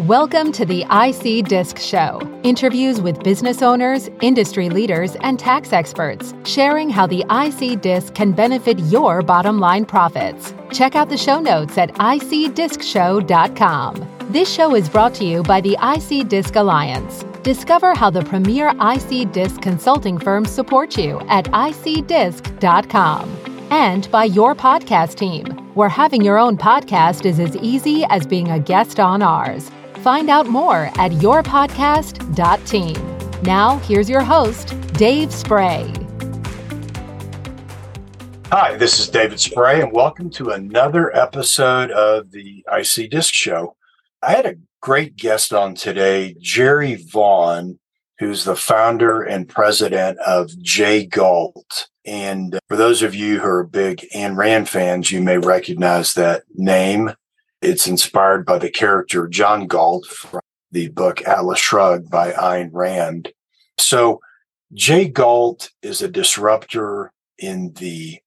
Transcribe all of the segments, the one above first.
Welcome to the IC Disc Show. Interviews with business owners, industry leaders, and tax experts, sharing how the IC Disc can benefit your bottom line profits. Check out the show notes at icdiscshow.com. This show is brought to you by the IC Disc Alliance. Discover how the premier IC Disc consulting firms support you at icdisc.com. And by your podcast team, where having your own podcast is as easy as being a guest on ours. Find out more at yourpodcast.team. Now, here's your host, Dave Spray. Hi, this is David Spray, and welcome to another episode of the IC Disc Show. I had a great guest on today, Jerry Vaughn, who's the founder and president of J Galt. And for those of you who are big Ayn Rand fans, you may recognize that name. It's inspired by the character John Galt from the book Atlas Shrugged by Ayn Rand. So J Galt is a disruptor in the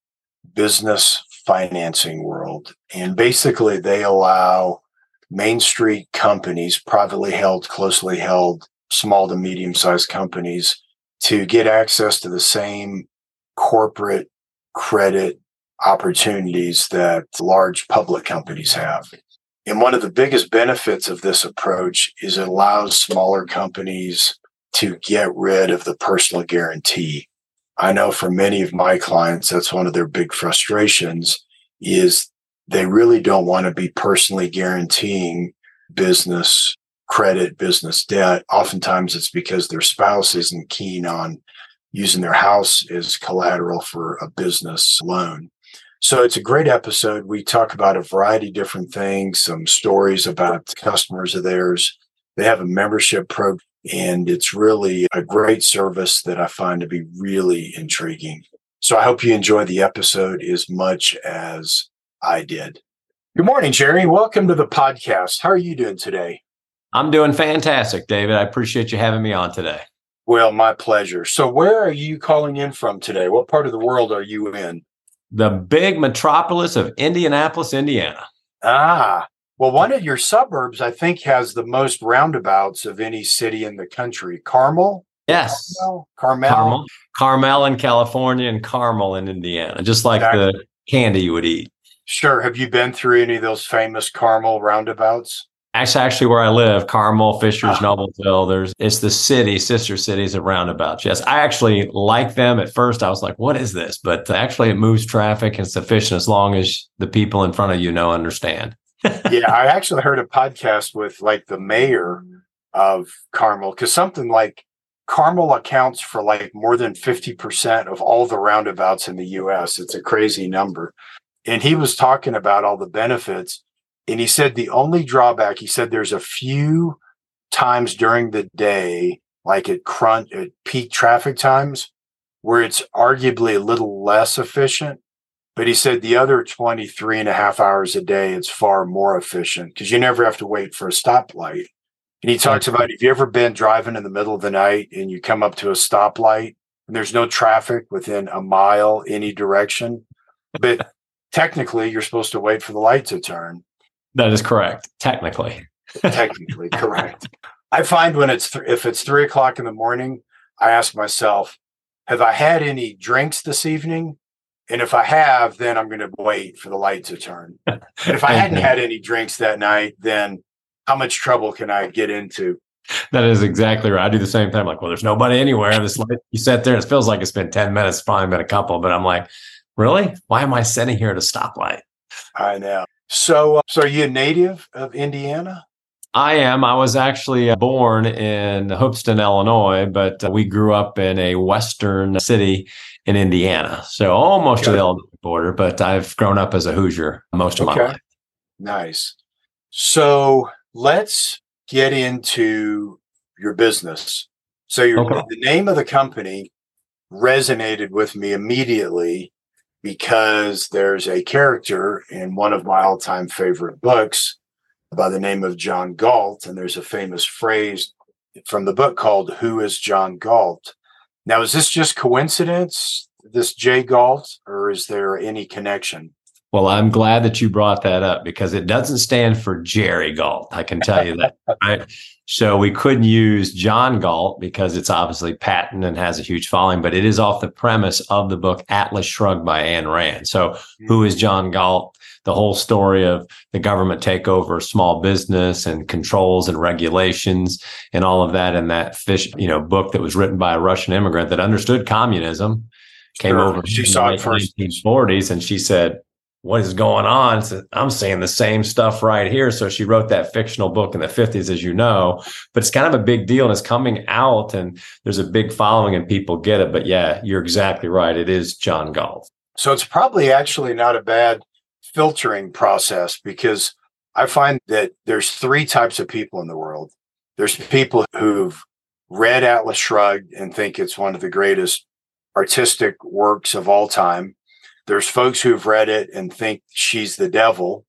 business financing world. And basically they allow Main Street companies, privately held, closely held, small to medium sized companies to get access to the same corporate credit opportunities that large public companies have. And one of the biggest benefits of this approach is it allows smaller companies to get rid of the personal guarantee. I know for many of my clients, that's one of their big frustrations is they really don't want to be personally guaranteeing business credit, business debt. Oftentimes it's because their spouse isn't keen on using their house as collateral for a business loan. So it's a great episode. We talk about a variety of different things, some stories about customers of theirs. They have a membership program and it's really a great service that I find to be really intriguing. So I hope you enjoy the episode as much as I did. Good morning, Jerry. Welcome to the podcast. How are you doing today? I'm doing fantastic, David. I appreciate you having me on today. Well, my pleasure. So, where are you calling in from today? What part of the world are you in? The big metropolis of Indianapolis, Indiana. Ah, well, one of your suburbs, I think, has the most roundabouts of any city in the country. Carmel? Yes. Carmel? Carmel? Carmel, Carmel in California and Carmel in Indiana, just like exactly. the candy you would eat. Sure. Have you been through any of those famous Carmel roundabouts? Actually, actually, where I live, Carmel, Fishers, oh. Noblesville, there's it's the city, sister cities of roundabouts. Yes, I actually like them. At first, I was like, "What is this?" But actually, it moves traffic and sufficient as long as the people in front of you know understand. yeah, I actually heard a podcast with like the mayor of Carmel because something like Carmel accounts for like more than 50% of all the roundabouts in the US. It's a crazy number. And he was talking about all the benefits and he said the only drawback, he said there's a few times during the day, like at crunch at peak traffic times, where it's arguably a little less efficient. But he said the other 23 and a half hours a day, it's far more efficient because you never have to wait for a stoplight. And he talks about if you ever been driving in the middle of the night and you come up to a stoplight and there's no traffic within a mile any direction, but technically you're supposed to wait for the light to turn. That is correct. Technically. Technically correct. I find when it's th- if it's three o'clock in the morning, I ask myself, have I had any drinks this evening? And if I have, then I'm going to wait for the light to turn. and if I hadn't had any drinks that night, then how much trouble can I get into? That is exactly right. I do the same thing. I'm like, well, there's nobody anywhere. This light, you sat there, and it feels like it's been 10 minutes, probably been a couple, but I'm like, really? Why am I sitting here at a stoplight? I know. So, uh, so are you a native of Indiana? I am. I was actually uh, born in Hoopeston, Illinois, but uh, we grew up in a western city in Indiana. So almost okay. to the Illinois border, but I've grown up as a Hoosier most of okay. my life. Nice. So let's get into your business. So your, okay. the name of the company resonated with me immediately because there's a character in one of my all time favorite books by the name of John Galt. And there's a famous phrase from the book called Who is John Galt? Now, is this just coincidence, this J Galt, or is there any connection? Well, I'm glad that you brought that up because it doesn't stand for Jerry Galt. I can tell you that. Right. So we couldn't use John Galt because it's obviously patent and has a huge following, but it is off the premise of the book Atlas Shrugged by Ayn Rand. So who is mm-hmm. John Galt? The whole story of the government takeover of small business and controls and regulations and all of that in that fish, you know, book that was written by a Russian immigrant that understood communism, came sure. over she saw it first. 1940s and she said, what is going on? I'm seeing the same stuff right here. So she wrote that fictional book in the 50s, as you know, but it's kind of a big deal and it's coming out and there's a big following and people get it. But yeah, you're exactly right. It is John Galt. So it's probably actually not a bad filtering process because I find that there's three types of people in the world. There's people who've read Atlas Shrugged and think it's one of the greatest artistic works of all time there's folks who've read it and think she's the devil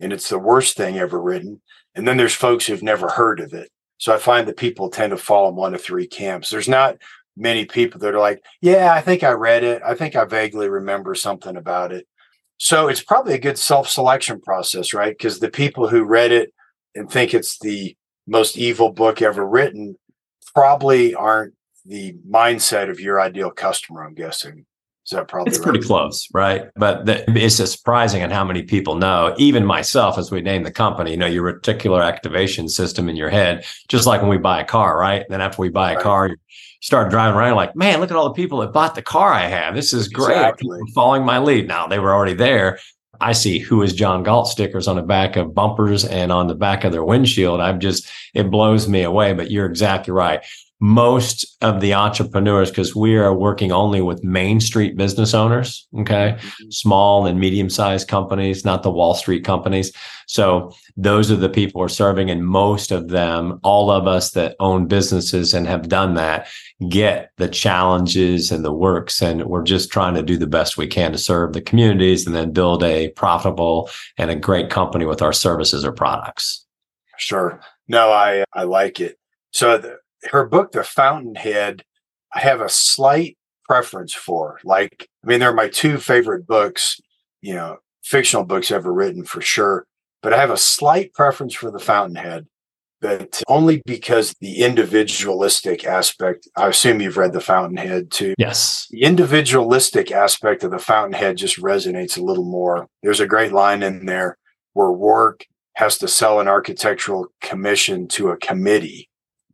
and it's the worst thing ever written. And then there's folks who've never heard of it. So I find that people tend to fall in one of three camps. There's not many people that are like, yeah, I think I read it. I think I vaguely remember something about it. So it's probably a good self selection process, right? Because the people who read it and think it's the most evil book ever written probably aren't the mindset of your ideal customer, I'm guessing. Is that probably it's right? pretty close, right? But the, it's just surprising on how many people know. Even myself, as we name the company, you know, your reticular activation system in your head, just like when we buy a car, right? Then after we buy a right. car, you start driving around like, man, look at all the people that bought the car I have. This is great. Exactly. following my lead. Now they were already there. I see who is John Galt stickers on the back of bumpers and on the back of their windshield. I'm just, it blows me away, but you're exactly right most of the entrepreneurs because we are working only with main street business owners okay? Mm-hmm. small and medium sized companies not the wall street companies. So those are the people we're serving and most of them all of us that own businesses and have done that get the challenges and the works and we're just trying to do the best we can to serve the communities and then build a profitable and a great company with our services or products. Sure. No i i like it. So the, her book, The Fountainhead, I have a slight preference for. Like, I mean, they're my two favorite books, you know, fictional books ever written for sure. But I have a slight preference for The Fountainhead, but only because the individualistic aspect. I assume you've read The Fountainhead too. Yes. The individualistic aspect of The Fountainhead just resonates a little more. There's a great line in there where Roark has to sell an architectural commission to a committee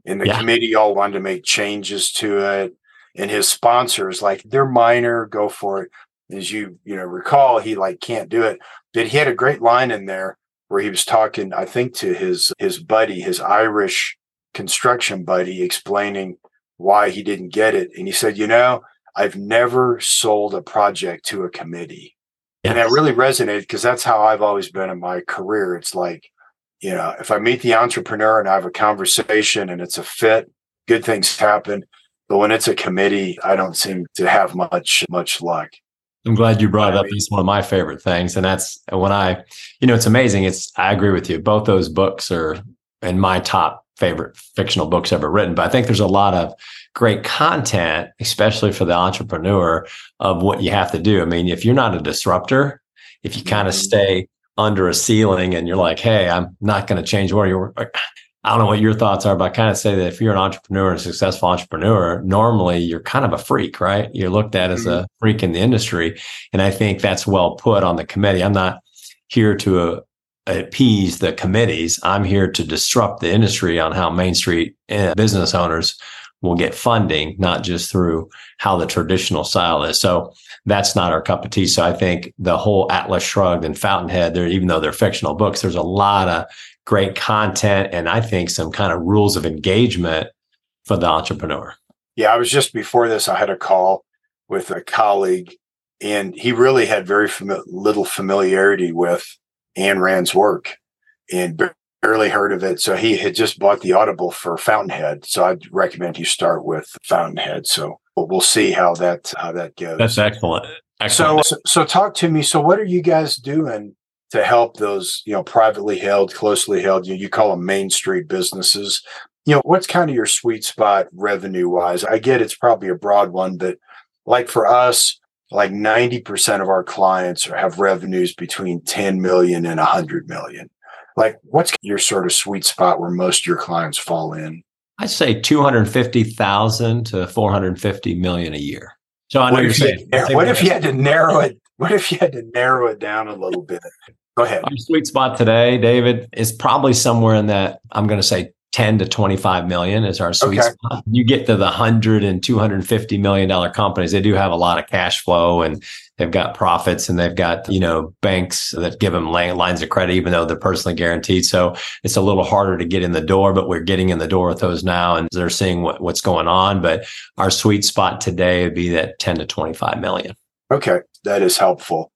and the yeah. committee all wanted to make changes to it. And his sponsors like they're minor go for it. As you you know recall he like can't do it. But he had a great line in there where he was talking i think to his his buddy his irish construction buddy explaining why he didn't get it. And he said you know i've never sold a project to a committee. Yes. and that really resonated because that's how i've always been in my career. It's like you know, if I meet the entrepreneur and I have a conversation and it's a fit, good things happen. But when it's a committee, I don't seem to have much much luck. I'm glad you brought it up. It's one of my favorite things. And that's when I, you know, it's amazing. It's, I agree with you. Both those books are in my top favorite fictional books ever written. But I think there's a lot of great content, especially for the entrepreneur, of what you have to do. I mean, if you're not a disruptor, if you kind of mm-hmm. stay under a ceiling and you're like, hey, I'm not going to change where you're. I don't know what your thoughts are, but I kind of say that if you're an entrepreneur, a successful entrepreneur, normally you're kind of a freak, right? You're looked at as a mm-hmm. freak in the industry. And I think that's well put on the committee. I'm not here to uh, appease the committees. I'm here to disrupt the industry on how Main Street uh, business owners will get funding, not just through how the traditional style is. So that's not our cup of tea. So I think the whole Atlas Shrugged and Fountainhead, there, even though they're fictional books, there's a lot of great content and I think some kind of rules of engagement for the entrepreneur. Yeah, I was just before this, I had a call with a colleague and he really had very fami- little familiarity with Ayn Rand's work and barely heard of it. So he had just bought the Audible for Fountainhead. So I'd recommend you start with Fountainhead. So but we'll see how that how that goes. That's excellent. excellent. So, so talk to me. So what are you guys doing to help those you know privately held, closely held? You, you call them main street businesses. You know what's kind of your sweet spot revenue wise? I get it's probably a broad one, but like for us, like 90% of our clients have revenues between 10 million and 100 million. Like, what's your sort of sweet spot where most of your clients fall in? I'd say 250,000 to 450 million a year. So I know what you're if saying. You, what if you had to narrow it? What if you had to narrow it down a little bit? Go ahead. Our sweet spot today, David, is probably somewhere in that, I'm going to say 10 to 25 million is our sweet okay. spot. You get to the 100 and 250 million dollar companies, they do have a lot of cash flow and they've got profits and they've got, you know, banks that give them lines of credit, even though they're personally guaranteed. So it's a little harder to get in the door, but we're getting in the door with those now and they're seeing what, what's going on. But our sweet spot today would be that 10 to 25 million. Okay. That is helpful.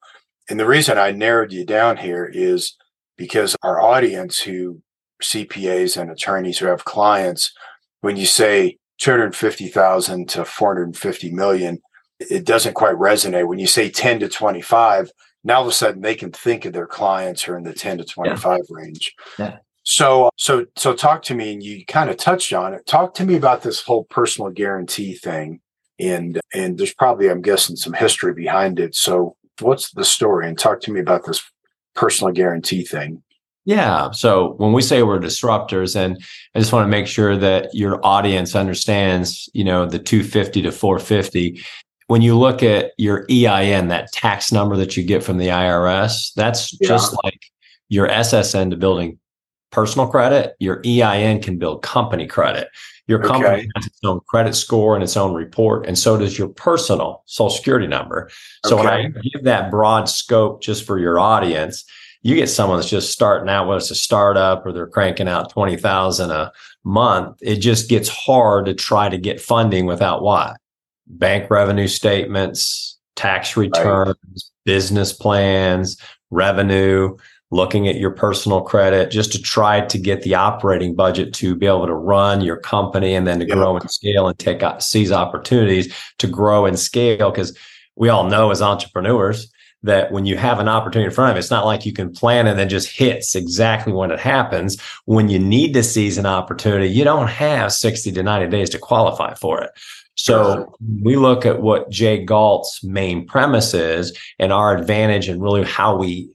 And the reason I narrowed you down here is because our audience who CPAs and attorneys who have clients, when you say 250,000 to 450 million, it doesn't quite resonate. When you say 10 to 25, now all of a sudden they can think of their clients who are in the 10 to 25 yeah. range. Yeah. So, so, so talk to me, and you kind of touched on it. Talk to me about this whole personal guarantee thing, and and there's probably, I'm guessing, some history behind it. So, what's the story? And talk to me about this personal guarantee thing. Yeah. So when we say we're disruptors, and I just want to make sure that your audience understands, you know, the 250 to 450. When you look at your EIN, that tax number that you get from the IRS, that's yeah. just like your SSN to building personal credit. Your EIN can build company credit. Your company okay. has its own credit score and its own report, and so does your personal social security number. So okay. when I give that broad scope just for your audience, you get someone that's just starting out, whether it's a startup or they're cranking out 20,000 a month, it just gets hard to try to get funding without what? Bank revenue statements, tax returns, right. business plans, revenue, looking at your personal credit, just to try to get the operating budget to be able to run your company and then to grow and scale and take seize opportunities to grow and scale. Because we all know as entrepreneurs, that when you have an opportunity in front of you, it's not like you can plan and then just hits exactly when it happens. When you need to seize an opportunity, you don't have 60 to 90 days to qualify for it. So we look at what J Galt's main premise is and our advantage and really how we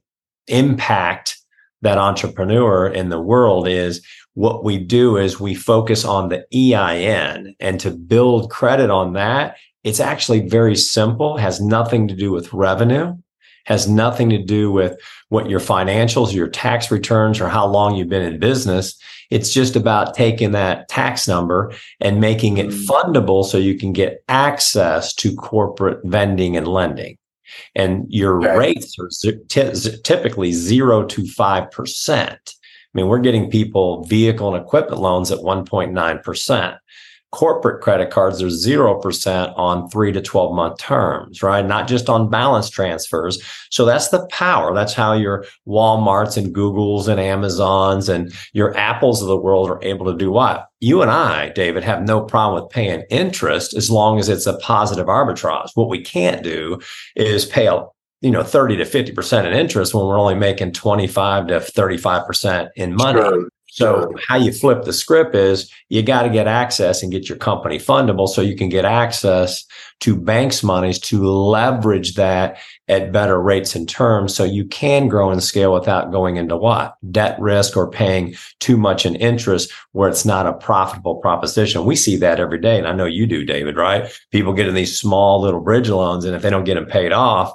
impact that entrepreneur in the world is what we do is we focus on the EIN and to build credit on that. It's actually very simple, has nothing to do with revenue has nothing to do with what your financials, your tax returns, or how long you've been in business. It's just about taking that tax number and making it mm. fundable so you can get access to corporate vending and lending. And your okay. rates are t- typically zero to 5%. I mean, we're getting people vehicle and equipment loans at 1.9% corporate credit cards are 0% on three to 12 month terms, right? Not just on balance transfers. So that's the power. That's how your Walmarts and Googles and Amazons and your Apples of the world are able to do what? You and I, David, have no problem with paying interest as long as it's a positive arbitrage. What we can't do is pay a you know 30 to 50% in interest when we're only making 25 to 35% in money. Sure. So how you flip the script is you got to get access and get your company fundable so you can get access to banks monies to leverage that at better rates and terms so you can grow and scale without going into what debt risk or paying too much in interest where it's not a profitable proposition. We see that every day. And I know you do, David, right? People get in these small little bridge loans and if they don't get them paid off,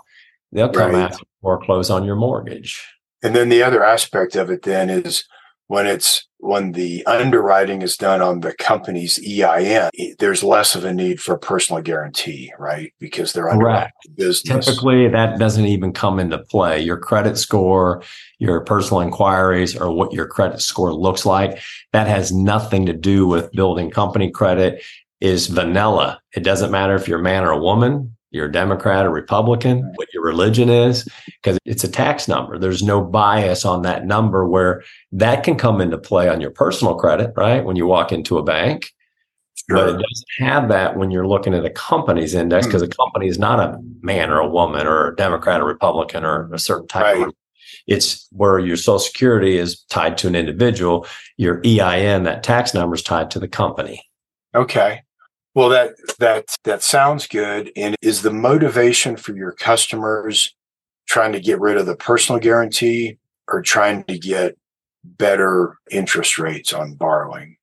they'll come right. after foreclose on your mortgage. And then the other aspect of it then is when it's when the underwriting is done on the company's EIN, there's less of a need for a personal guarantee, right? Because they're under business. Typically, that doesn't even come into play. Your credit score, your personal inquiries, or what your credit score looks like, that has nothing to do with building company credit. Is vanilla. It doesn't matter if you're a man or a woman you're a Democrat or Republican, what your religion is, because it's a tax number. There's no bias on that number where that can come into play on your personal credit, right? When you walk into a bank. Sure. But it doesn't have that when you're looking at a company's index because hmm. a company is not a man or a woman or a Democrat or Republican or a certain type right. of it's where your social security is tied to an individual, your EIN, that tax number is tied to the company. Okay. Well, that that that sounds good. And is the motivation for your customers trying to get rid of the personal guarantee or trying to get better interest rates on borrowing?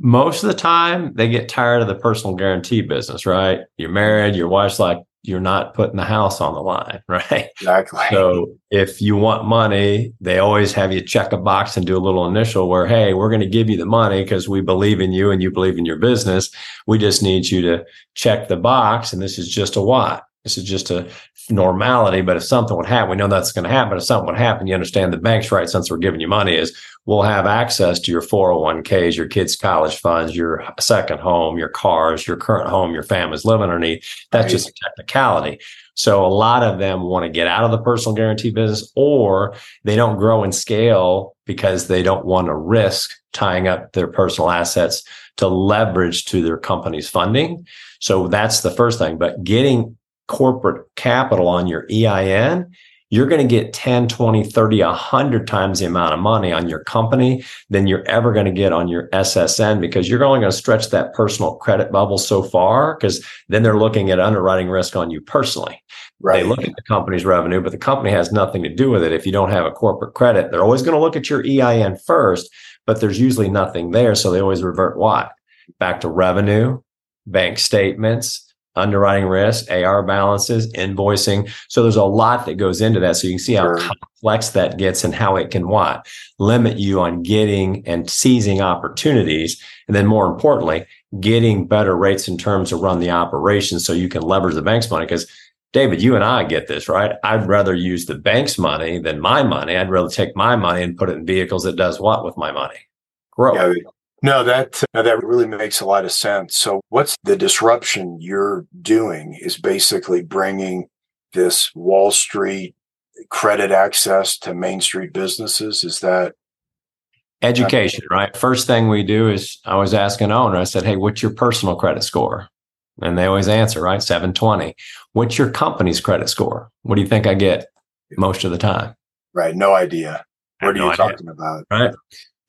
Most of the time, they get tired of the personal guarantee business, right? You're married, your wife's like, you're not putting the house on the line, right? Exactly. So if you want money, they always have you check a box and do a little initial where, hey, we're going to give you the money because we believe in you and you believe in your business. We just need you to check the box. And this is just a what? This is just a normality. But if something would happen, we know that's going to happen. If something would happen, you understand the bank's right since we're giving you money is we'll have access to your 401ks, your kids' college funds, your second home, your cars, your current home, your family's living underneath. That's right. just a technicality. So a lot of them want to get out of the personal guarantee business or they don't grow in scale because they don't want to risk tying up their personal assets to leverage to their company's funding. So that's the first thing. But getting corporate capital on your EIN, you're going to get 10, 20, 30, 100 times the amount of money on your company than you're ever going to get on your SSN because you're only going to stretch that personal credit bubble so far because then they're looking at underwriting risk on you personally. Right. They look at the company's revenue, but the company has nothing to do with it if you don't have a corporate credit. They're always going to look at your EIN first, but there's usually nothing there. So they always revert what? Back to revenue, bank statements, underwriting risk, AR balances, invoicing. So there's a lot that goes into that. So you can see how sure. complex that gets and how it can what limit you on getting and seizing opportunities. And then more importantly, getting better rates in terms of run the operation so you can leverage the bank's money. Because David, you and I get this, right? I'd rather use the bank's money than my money. I'd rather take my money and put it in vehicles that does what with my money? Grow. Yeah, no, that uh, that really makes a lot of sense. So, what's the disruption you're doing? Is basically bringing this Wall Street credit access to Main Street businesses. Is that education? Right. First thing we do is I was asking owner. I said, "Hey, what's your personal credit score?" And they always answer, right? 720. What's your company's credit score? What do you think I get most of the time? Right. No idea. What are no you idea. talking about? Right.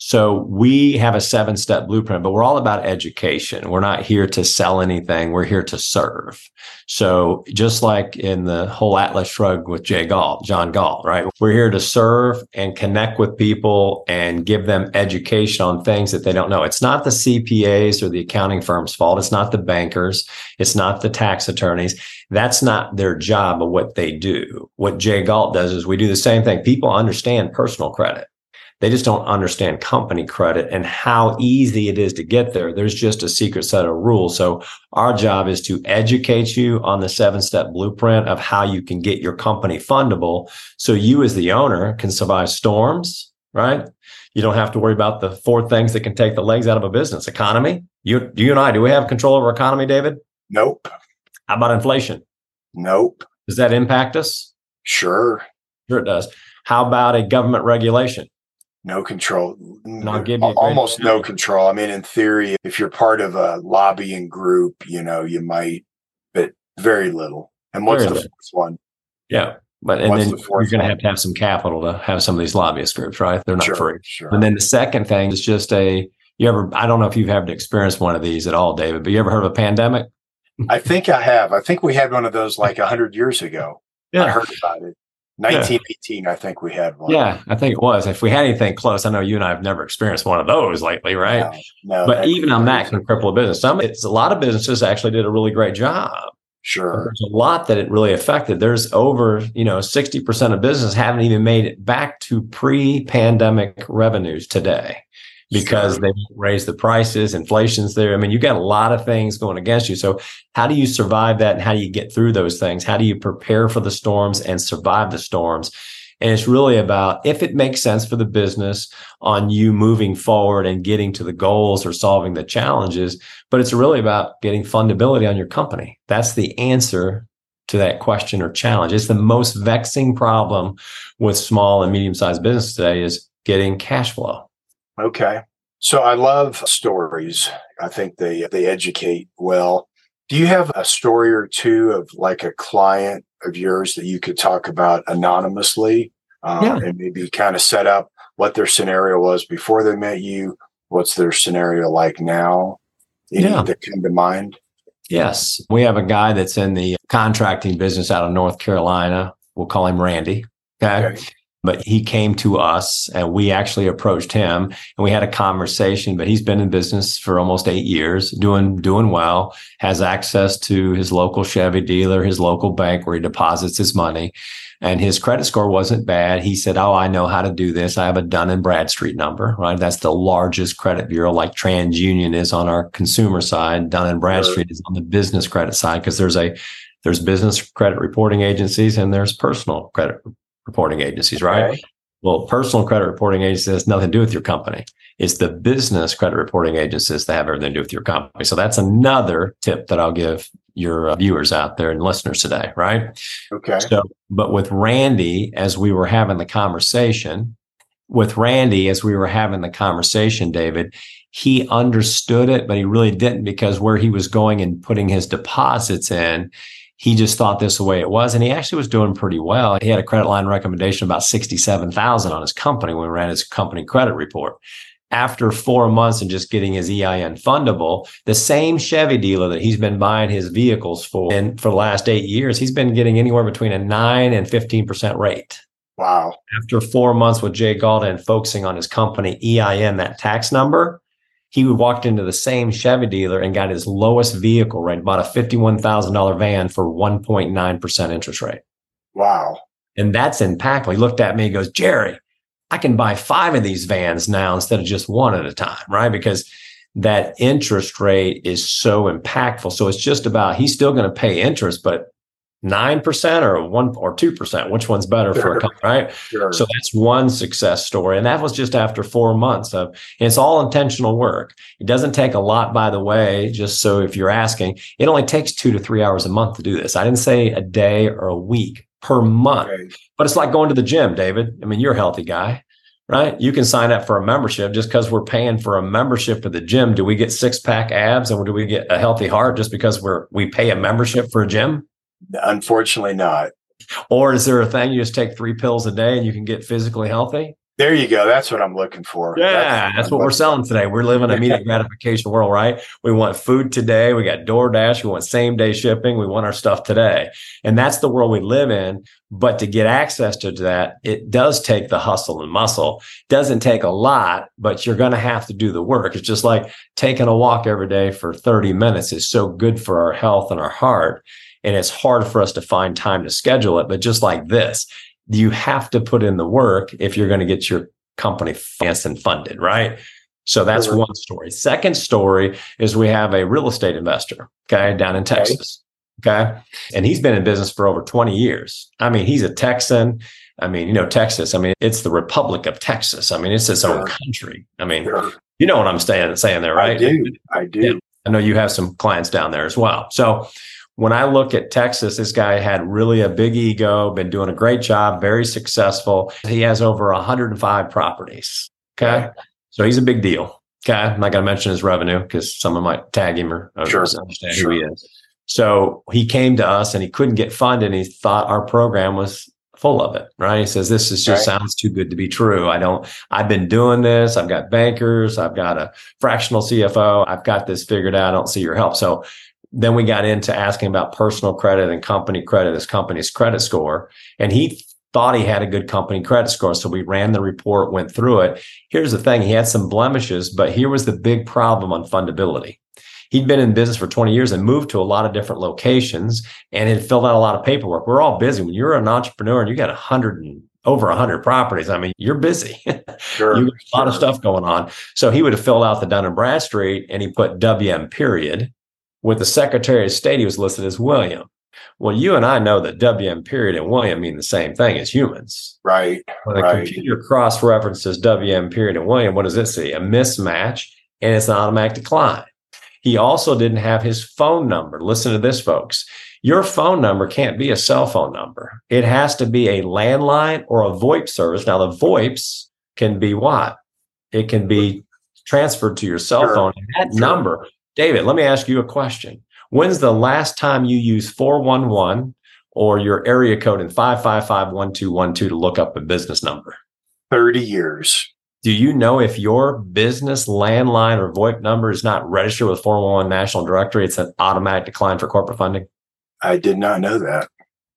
So we have a seven step blueprint, but we're all about education. We're not here to sell anything. We're here to serve. So just like in the whole Atlas Shrugged with J Galt, John Galt, right? We're here to serve and connect with people and give them education on things that they don't know. It's not the CPAs or the accounting firm's fault. It's not the bankers. It's not the tax attorneys. That's not their job of what they do. What J Galt does is we do the same thing. People understand personal credit they just don't understand company credit and how easy it is to get there. There's just a secret set of rules. So our job is to educate you on the seven step blueprint of how you can get your company fundable. So you as the owner can survive storms, right? You don't have to worry about the four things that can take the legs out of a business. Economy. You, you and I, do we have control over economy, David? Nope. How about inflation? Nope. Does that impact us? Sure. Sure, it does. How about a government regulation? No control almost no control. I mean in theory if you're part of a lobbying group you know you might but very little. And what's very the little. fourth one? Yeah but and what's then the you're going to have to have some capital to have some of these lobbyist groups right? They're not sure, free. sure. and then the second thing is just a you ever i don't know if you've ever experienced one of these at all david but you ever heard of a pandemic? I think i have. I think we had one of those like a 100 years ago. Yeah. i heard about it 1918, yeah. I think we had one. Yeah, I think it was. If we had anything close, I know you and I have never experienced one of those lately, right? No, no but even on that can cripple a business. Some, it's a lot of businesses actually did a really great job. Sure. There's a lot that it really affected. There's over, you know, 60% of business haven't even made it back to pre-pandemic revenues today because they raise the prices, inflation's there. I mean, you got a lot of things going against you. So how do you survive that and how do you get through those things? How do you prepare for the storms and survive the storms? And it's really about if it makes sense for the business on you moving forward and getting to the goals or solving the challenges, but it's really about getting fundability on your company. That's the answer to that question or challenge. It's the most vexing problem with small and medium sized business today is getting cash flow. Okay. So I love stories. I think they they educate well. Do you have a story or two of like a client of yours that you could talk about anonymously um, yeah. and maybe kind of set up what their scenario was before they met you? What's their scenario like now? Any yeah. that come to mind? Yes. We have a guy that's in the contracting business out of North Carolina. We'll call him Randy. Okay. okay. But he came to us and we actually approached him and we had a conversation. But he's been in business for almost eight years, doing doing well, has access to his local Chevy dealer, his local bank where he deposits his money and his credit score wasn't bad. He said, "Oh, I know how to do this. I have a Dun and Bradstreet number, right? That's the largest credit bureau, like TransUnion is on our consumer side. Dun and Bradstreet is on the business credit side because there's a there's business credit reporting agencies and there's personal credit reporting agencies, right? Okay. Well, personal credit reporting agencies has nothing to do with your company. It's the business credit reporting agencies that have everything to do with your company. So that's another tip that I'll give your uh, viewers out there and listeners today, right? Okay. So, but with Randy, as we were having the conversation, with Randy, as we were having the conversation, David, he understood it, but he really didn't because where he was going and putting his deposits in, he just thought this the way it was. And he actually was doing pretty well. He had a credit line recommendation about 67,000 on his company when we ran his company credit report after four months and just getting his EIN fundable, the same Chevy dealer that he's been buying his vehicles for and for the last eight years, he's been getting anywhere between a nine and 15% rate. Wow. After four months with Jay Galda and focusing on his company EIN, that tax number, he walked into the same Chevy dealer and got his lowest vehicle rate, bought a $51,000 van for 1.9% interest rate. Wow. And that's impactful. He looked at me and goes, Jerry, I can buy five of these vans now instead of just one at a time, right? Because that interest rate is so impactful. So it's just about he's still going to pay interest, but nine percent or one or two percent, which one's better sure. for a company, right? Sure. So that's one success story, and that was just after four months of. it's all intentional work. It doesn't take a lot, by the way. Just so if you're asking, it only takes two to three hours a month to do this. I didn't say a day or a week per month. But it's like going to the gym, David. I mean, you're a healthy guy, right? You can sign up for a membership just because we're paying for a membership to the gym. Do we get six pack abs and do we get a healthy heart just because we're we pay a membership for a gym? Unfortunately, not. Or is there a thing you just take three pills a day and you can get physically healthy? There you go. That's what I'm looking for. Yeah, that's, that's what we're selling today. We're living a immediate gratification world, right? We want food today. We got DoorDash. We want same day shipping. We want our stuff today. And that's the world we live in. But to get access to that, it does take the hustle and muscle. Doesn't take a lot, but you're going to have to do the work. It's just like taking a walk every day for 30 minutes is so good for our health and our heart. And it's hard for us to find time to schedule it. But just like this, you have to put in the work if you're going to get your company financed and funded, right? So that's one story. Second story is we have a real estate investor, okay, down in Texas. Okay. And he's been in business for over 20 years. I mean, he's a Texan. I mean, you know, Texas, I mean, it's the Republic of Texas. I mean, it's its own country. I mean, sure. you know what I'm saying, saying there, right? I do. I do. Yeah. I know you have some clients down there as well. So when I look at Texas, this guy had really a big ego, been doing a great job, very successful. He has over 105 properties. Okay. So he's a big deal. Okay. I'm not going to mention his revenue because someone might tag him or, sure. understand sure. who he is. So he came to us and he couldn't get funded. And he thought our program was full of it, right? He says, this is just right. sounds too good to be true. I don't, I've been doing this. I've got bankers. I've got a fractional CFO. I've got this figured out. I don't see your help. So then we got into asking about personal credit and company credit, his company's credit score. And he thought he had a good company credit score. So we ran the report, went through it. Here's the thing he had some blemishes, but here was the big problem on fundability. He'd been in business for 20 years and moved to a lot of different locations and had filled out a lot of paperwork. We're all busy. When you're an entrepreneur and you got a hundred and over 100 properties. I mean, you're busy. Sure, you got a lot sure. of stuff going on. So he would have filled out the Dun and Bradstreet and he put WM period with the Secretary of State, he was listed as William. Well, you and I know that WM period and William mean the same thing as humans. Right. When the right. computer cross references WM period and William, what does it see? A mismatch and it's an automatic decline. He also didn't have his phone number. Listen to this, folks. Your phone number can't be a cell phone number. It has to be a landline or a VoIP service. Now, the VoIPs can be what? It can be transferred to your cell sure. phone. And that sure. number David, let me ask you a question. When's the last time you used 411 or your area code in 5551212 to look up a business number? 30 years. Do you know if your business landline or VoIP number is not registered with 411 National Directory, it's an automatic decline for corporate funding? I did not know that.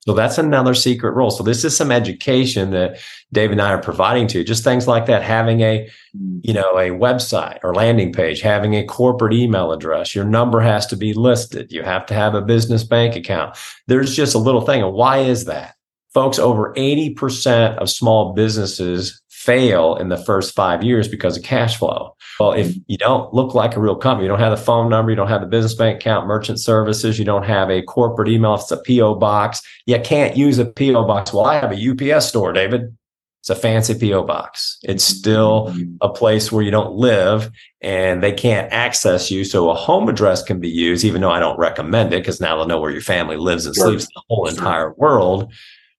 So that's another secret rule. So this is some education that Dave and I are providing to you. Just things like that, having a, mm. you know, a website or landing page, having a corporate email address. Your number has to be listed. You have to have a business bank account. There's just a little thing. And why is that? Folks, over 80% of small businesses fail in the first five years because of cash flow. Well, if you don't look like a real company, you don't have the phone number, you don't have the business bank account, merchant services, you don't have a corporate email, if it's a PO box, you can't use a PO box. Well, I have a UPS store, David. It's a fancy PO box. It's still a place where you don't live and they can't access you. So a home address can be used, even though I don't recommend it because now they'll know where your family lives and sure. sleeps the whole sure. entire world.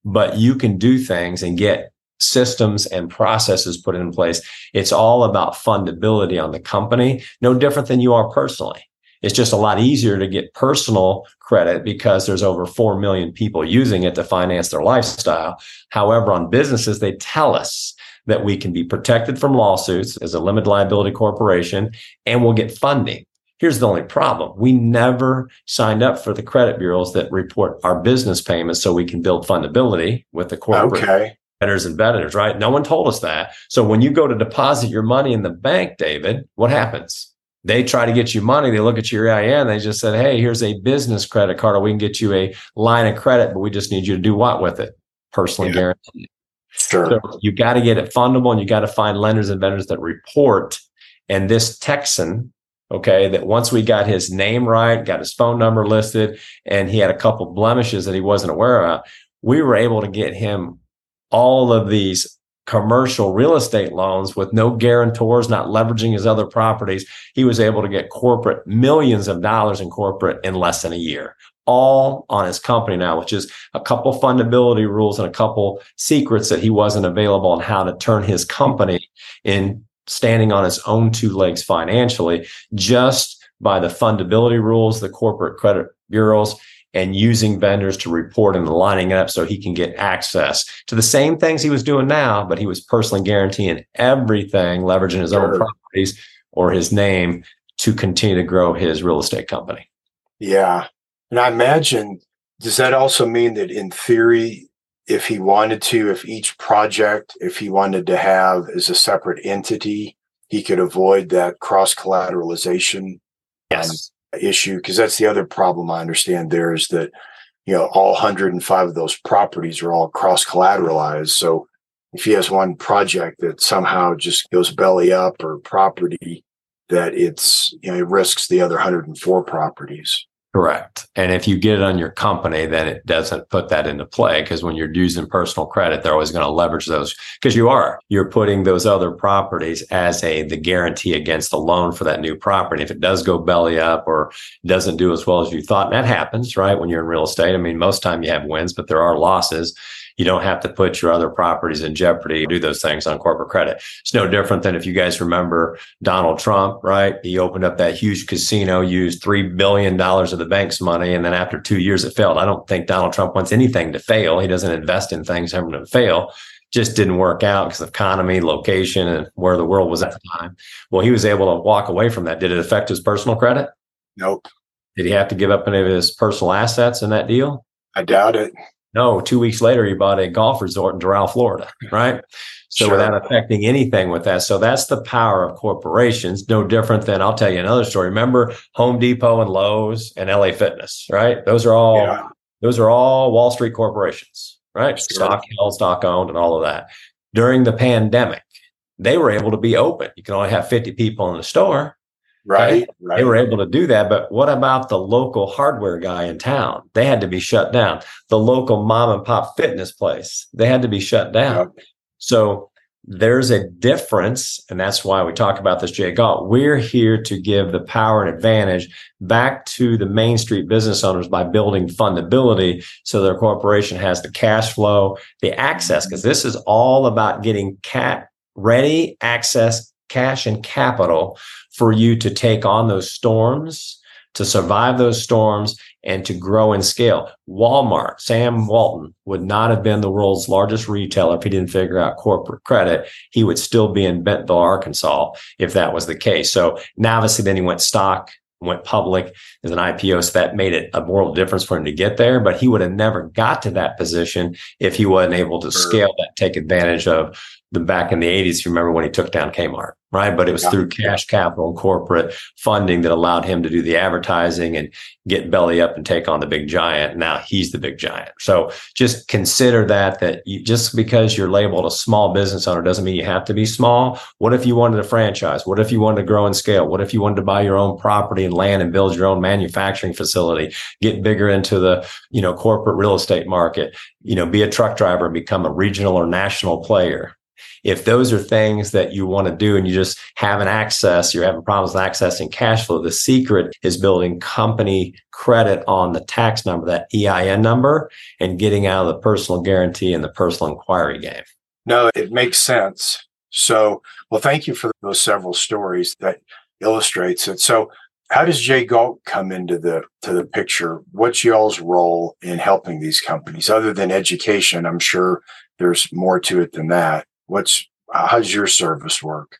But you can do things and get systems and processes put in place. It's all about fundability on the company, no different than you are personally. It's just a lot easier to get personal credit because there's over 4 million people using it to finance their lifestyle. However, on businesses, they tell us that we can be protected from lawsuits as a limited liability corporation and we'll get funding. Here's the only problem. We never signed up for the credit bureaus that report our business payments so we can build fundability with the corporate okay betters and betters, right? No one told us that. So when you go to deposit your money in the bank, David, what happens? They try to get you money. They look at your EIN. They just said, Hey, here's a business credit card, or we can get you a line of credit, but we just need you to do what with it? Personally yeah. guaranteed. Sure. So you got to get it fundable and you got to find lenders and vendors that report. And this Texan, okay, that once we got his name right, got his phone number listed, and he had a couple blemishes that he wasn't aware of, we were able to get him all of these commercial real estate loans with no guarantors, not leveraging his other properties. He was able to get corporate millions of dollars in corporate in less than a year, all on his company now, which is a couple fundability rules and a couple secrets that he wasn't available on how to turn his company in standing on its own two legs financially just by the fundability rules, the corporate credit bureaus and using vendors to report and lining up so he can get access to the same things he was doing now, but he was personally guaranteeing everything, leveraging his sure. own properties or his name to continue to grow his real estate company. Yeah. And I imagine, does that also mean that in theory, if he wanted to, if each project, if he wanted to have as a separate entity, he could avoid that cross collateralization? Yes issue because that's the other problem I understand there is that you know all 105 of those properties are all cross collateralized so if he has one project that somehow just goes belly up or property that it's you know it risks the other 104 properties Correct. And if you get it on your company, then it doesn't put that into play because when you're using personal credit, they're always going to leverage those because you are. You're putting those other properties as a the guarantee against the loan for that new property. If it does go belly up or doesn't do as well as you thought, and that happens, right? When you're in real estate. I mean, most time you have wins, but there are losses you don't have to put your other properties in jeopardy, do those things on corporate credit. It's no different than if you guys remember Donald Trump, right? He opened up that huge casino, used $3 billion of the bank's money. And then after two years, it failed. I don't think Donald Trump wants anything to fail. He doesn't invest in things having to fail just didn't work out because of economy, location, and where the world was at the time. Well, he was able to walk away from that. Did it affect his personal credit? Nope. Did he have to give up any of his personal assets in that deal? I doubt it. No, two weeks later, he bought a golf resort in Doral, Florida, right? So sure. without affecting anything with that. So that's the power of corporations. No different than I'll tell you another story. Remember Home Depot and Lowe's and LA Fitness, right? Those are all yeah. those are all Wall Street corporations, right? Sure. Stock held, stock owned, and all of that. During the pandemic, they were able to be open. You can only have 50 people in the store, Right, right. They were able to do that. But what about the local hardware guy in town? They had to be shut down. The local mom and pop fitness place, they had to be shut down. Yep. So there's a difference. And that's why we talk about this, J Galt. We're here to give the power and advantage back to the Main Street business owners by building fundability so their corporation has the cash flow, the access, because this is all about getting cat ready access cash and capital for you to take on those storms to survive those storms and to grow and scale. Walmart, Sam Walton would not have been the world's largest retailer if he didn't figure out corporate credit. He would still be in Bentonville, Arkansas, if that was the case. So now, obviously, then he went stock went public as an IPO. So that made it a world difference for him to get there. But he would have never got to that position if he wasn't able to scale that, take advantage of the back in the 80s. You remember when he took down Kmart, right? But it was yeah. through cash capital and corporate funding that allowed him to do the advertising and get belly up and take on the big giant. Now he's the big giant. So just consider that, that you, just because you're labeled a small business owner doesn't mean you have to be small. What if you wanted a franchise? What if you wanted to grow and scale? What if you wanted to buy your own property and land and build your own manufacturing facility, get bigger into the, you know, corporate real estate market, you know, be a truck driver and become a regional or national player? If those are things that you want to do and you just haven't access, you're having problems with accessing cash flow, the secret is building company credit on the tax number, that EIN number, and getting out of the personal guarantee and the personal inquiry game. No, it makes sense. So, well, thank you for those several stories that illustrates it. So, how does J Galt come into the to the picture? What's y'all's role in helping these companies other than education? I'm sure there's more to it than that. What's uh, how does your service work?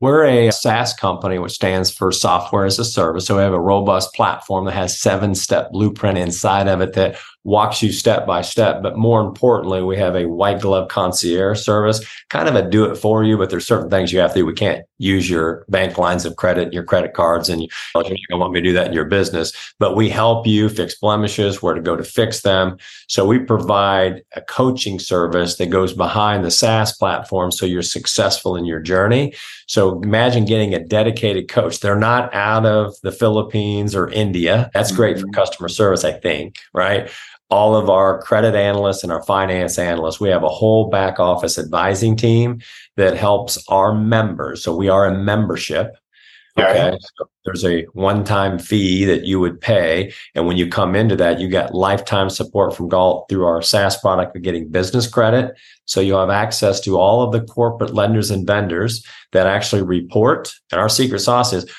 We're a SaaS company, which stands for software as a service. So we have a robust platform that has seven step blueprint inside of it that walks you step by step. But more importantly, we have a white glove concierge service, kind of a do it for you, but there's certain things you have to do. We can't use your bank lines of credit, your credit cards, and you don't want me to do that in your business. But we help you fix blemishes, where to go to fix them. So we provide a coaching service that goes behind the SaaS platform so you're successful in your journey. So imagine getting a dedicated coach. They're not out of the Philippines or India. That's great for mm-hmm. customer service, I think, right? All of our credit analysts and our finance analysts. We have a whole back office advising team that helps our members. So we are a membership. Okay. So there's a one time fee that you would pay. And when you come into that, you get lifetime support from Galt through our SaaS product of getting business credit. So you'll have access to all of the corporate lenders and vendors that actually report. And our secret sauce is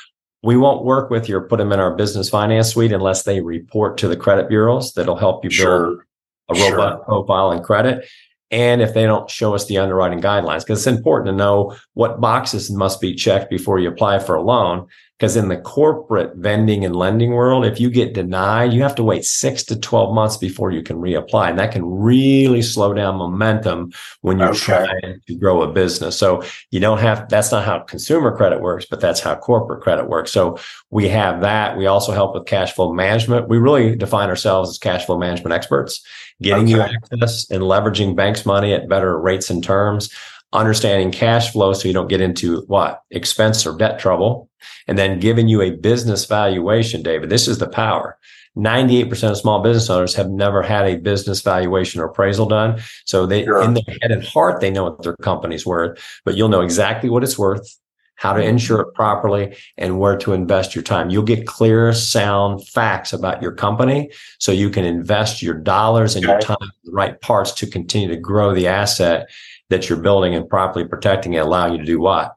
we won't work with you or put them in our business finance suite unless they report to the credit bureaus that'll help you build sure. a robust sure. profile and credit. And if they don't show us the underwriting guidelines, because it's important to know what boxes must be checked before you apply for a loan. Because in the corporate vending and lending world, if you get denied, you have to wait six to 12 months before you can reapply. And that can really slow down momentum when you're okay. trying to grow a business. So you don't have, that's not how consumer credit works, but that's how corporate credit works. So we have that. We also help with cash flow management. We really define ourselves as cash flow management experts, getting okay. you access and leveraging banks' money at better rates and terms understanding cash flow so you don't get into what expense or debt trouble and then giving you a business valuation david this is the power 98% of small business owners have never had a business valuation or appraisal done so they sure. in their head and heart they know what their company's worth but you'll know exactly what it's worth how to insure it properly and where to invest your time you'll get clear sound facts about your company so you can invest your dollars and your time in the right parts to continue to grow the asset that you're building and properly protecting it, allowing you to do what?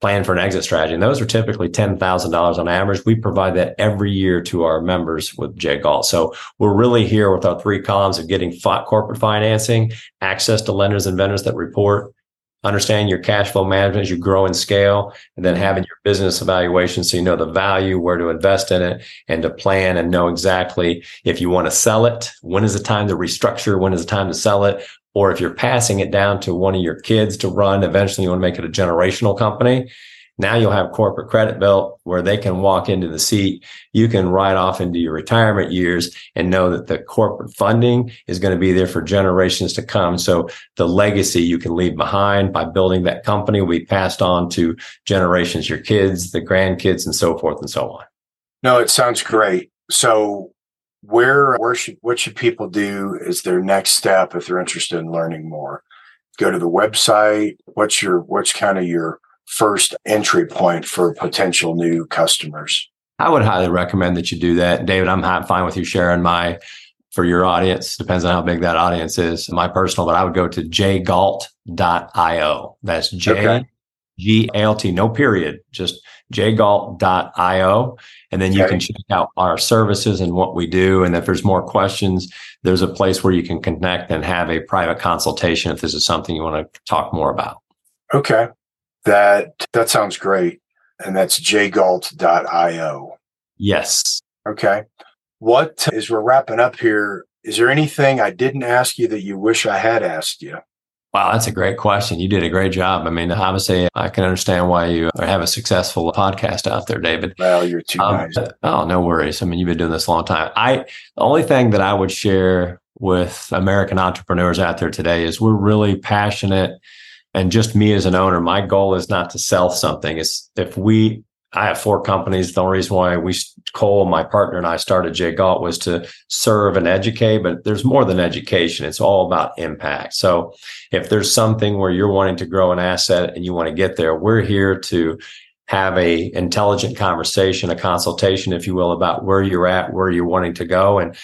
Plan for an exit strategy. And those are typically $10,000 on average. We provide that every year to our members with J Galt. So we're really here with our three columns of getting corporate financing, access to lenders and vendors that report, understanding your cash flow management as you grow and scale, and then mm-hmm. having your business evaluation so you know the value, where to invest in it, and to plan and know exactly if you want to sell it, when is the time to restructure, when is the time to sell it, or if you're passing it down to one of your kids to run, eventually you want to make it a generational company. Now you'll have corporate credit built where they can walk into the seat. You can ride off into your retirement years and know that the corporate funding is going to be there for generations to come. So the legacy you can leave behind by building that company will be passed on to generations, your kids, the grandkids, and so forth and so on. No, it sounds great. So where where should what should people do as their next step if they're interested in learning more go to the website what's your what's kind of your first entry point for potential new customers i would highly recommend that you do that david i'm fine with you sharing my for your audience depends on how big that audience is my personal but i would go to jgalt.io that's j. G A L T, no period, just jgalt.io. And then you okay. can check out our services and what we do. And if there's more questions, there's a place where you can connect and have a private consultation if this is something you want to talk more about. Okay. That that sounds great. And that's jgalt.io. Yes. Okay. What as we're wrapping up here, is there anything I didn't ask you that you wish I had asked you? Wow, that's a great question. You did a great job. I mean, obviously, I can understand why you have a successful podcast out there, David. Well, you're too um, nice. Oh, no worries. I mean, you've been doing this a long time. I the only thing that I would share with American entrepreneurs out there today is we're really passionate, and just me as an owner, my goal is not to sell something. It's if we I have four companies. The only reason why we, Cole, my partner, and I started J Galt was to serve and educate, but there's more than education. It's all about impact. So if there's something where you're wanting to grow an asset and you want to get there, we're here to have a intelligent conversation, a consultation, if you will, about where you're at, where you're wanting to go. And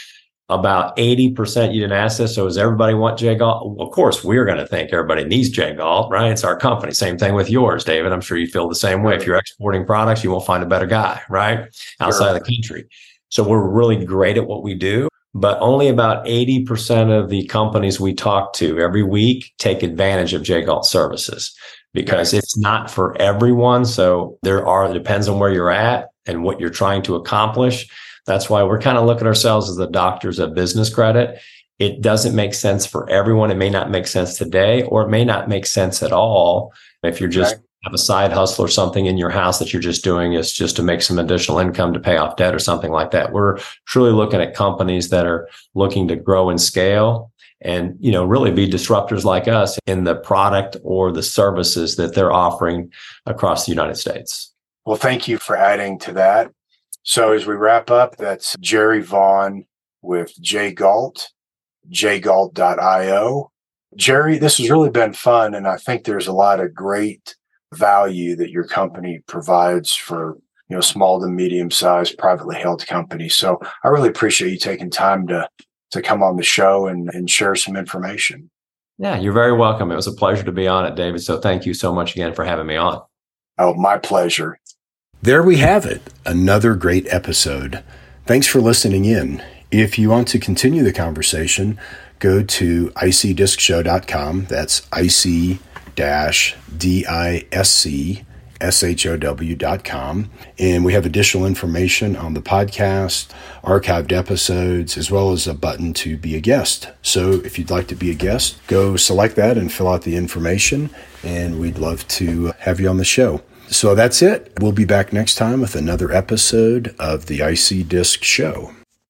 about 80% you didn't ask this. So does everybody want J Galt? Well, of course, we're going to think everybody needs J Galt, right? It's our company. Same thing with yours, David. I'm sure you feel the same way. If you're exporting products, you won't find a better guy, right? Outside sure. of the country. So we're really great at what we do, but only about 80% of the companies we talk to every week take advantage of J Galt services because it's not for everyone. So there are, it depends on where you're at and what you're trying to accomplish that's why we're kind of looking at ourselves as the doctors of business credit. It doesn't make sense for everyone. It may not make sense today, or it may not make sense at all if you're just right. have a side hustle or something in your house that you're just doing is just to make some additional income to pay off debt or something like that. We're truly looking at companies that are looking to grow and scale and you know really be disruptors like us in the product or the services that they're offering across the United States. Well, thank you for adding to that. So as we wrap up, that's Jerry Vaughn with J Galt, jgalt.io. Jerry, this has really been fun. And I think there's a lot of great value that your company provides for, you know, small to medium sized privately held companies. So I really appreciate you taking time to, to come on the show and, and share some information. Yeah, you're very welcome. It was a pleasure to be on it, David. So thank you so much again for having me on. Oh, my pleasure. There we have it, another great episode. Thanks for listening in. If you want to continue the conversation, go to icdiscshow.com. That's ic D-I-S-C S-H-O-W.com. And we have additional information on the podcast, archived episodes, as well as a button to be a guest. So if you'd like to be a guest, go select that and fill out the information, and we'd love to have you on the show. So that's it. We'll be back next time with another episode of the IC-DISC Show.